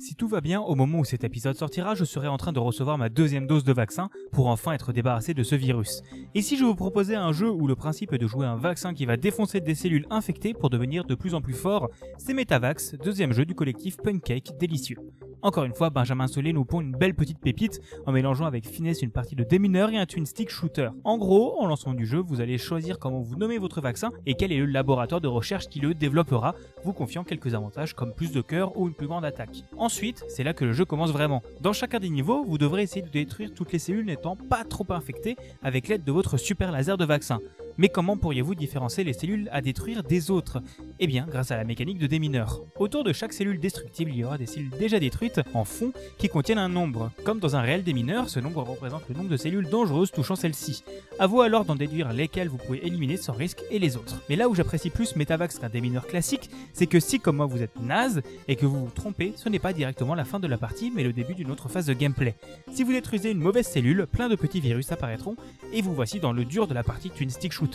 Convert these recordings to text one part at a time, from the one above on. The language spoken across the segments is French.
Si tout va bien, au moment où cet épisode sortira, je serai en train de recevoir ma deuxième dose de vaccin pour enfin être débarrassé de ce virus. Et si je vous proposais un jeu où le principe est de jouer un vaccin qui va défoncer des cellules infectées pour devenir de plus en plus fort, c'est Metavax, deuxième jeu du collectif Pancake délicieux. Encore une fois, Benjamin Solé nous pond une belle petite pépite en mélangeant avec finesse une partie de démineur et un twin stick shooter. En gros, en lancement du jeu, vous allez choisir comment vous nommez votre vaccin et quel est le laboratoire de recherche qui le développera, vous confiant quelques avantages comme plus de cœur ou une plus grande attaque. Ensuite, c'est là que le jeu commence vraiment. Dans chacun des niveaux, vous devrez essayer de détruire toutes les cellules n'étant pas trop infectées avec l'aide de votre super laser de vaccin. Mais comment pourriez-vous différencier les cellules à détruire des autres? Eh bien, grâce à la mécanique de démineur. Autour de chaque cellule destructible, il y aura des cellules déjà détruites en fond qui contiennent un nombre. Comme dans un réel démineur, ce nombre représente le nombre de cellules dangereuses touchant celle-ci. À vous alors d'en déduire lesquelles vous pouvez éliminer sans risque et les autres. Mais là où j'apprécie plus Metavax qu'un démineur classique, c'est que si comme moi vous êtes naze et que vous vous trompez, ce n'est pas directement la fin de la partie mais le début d'une autre phase de gameplay. Si vous détruisez une mauvaise cellule, plein de petits virus apparaîtront et vous voici dans le dur de la partie Twin Stick Shooter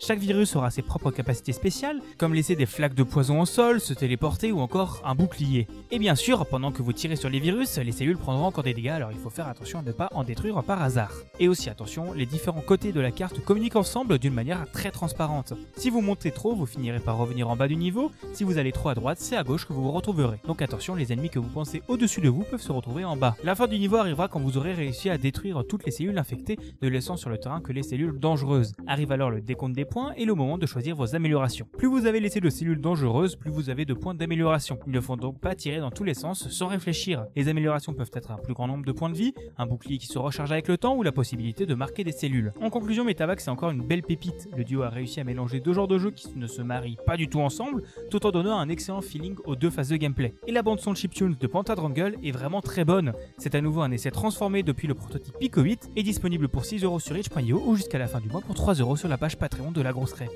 chaque virus aura ses propres capacités spéciales, comme laisser des flaques de poison au sol, se téléporter ou encore un bouclier. Et bien sûr, pendant que vous tirez sur les virus, les cellules prendront encore des dégâts, alors il faut faire attention à ne pas en détruire par hasard. Et aussi attention, les différents côtés de la carte communiquent ensemble d'une manière très transparente. Si vous montez trop, vous finirez par revenir en bas du niveau, si vous allez trop à droite, c'est à gauche que vous vous retrouverez. Donc attention, les ennemis que vous pensez au-dessus de vous peuvent se retrouver en bas. La fin du niveau arrivera quand vous aurez réussi à détruire toutes les cellules infectées, ne laissant sur le terrain que les cellules dangereuses. Arrive alors le décompte des points et le moment de choisir vos améliorations. Plus vous avez laissé de cellules dangereuses, plus vous avez de points d'amélioration. Il ne faut donc pas tirer dans tous les sens sans réfléchir. Les améliorations peuvent être un plus grand nombre de points de vie, un bouclier qui se recharge avec le temps ou la possibilité de marquer des cellules. En conclusion, Metavax c'est encore une belle pépite. Le duo a réussi à mélanger deux genres de jeux qui ne se marient pas du tout ensemble, tout en donnant un excellent feeling aux deux phases de gameplay. Et la bande son chiptunes de Pantadrangle est vraiment très bonne. C'est à nouveau un essai transformé depuis le prototype Pico 8 et disponible pour 6€ sur itch.io ou jusqu'à la fin du mois pour 3€ sur page Patreon de la grosse crêpe.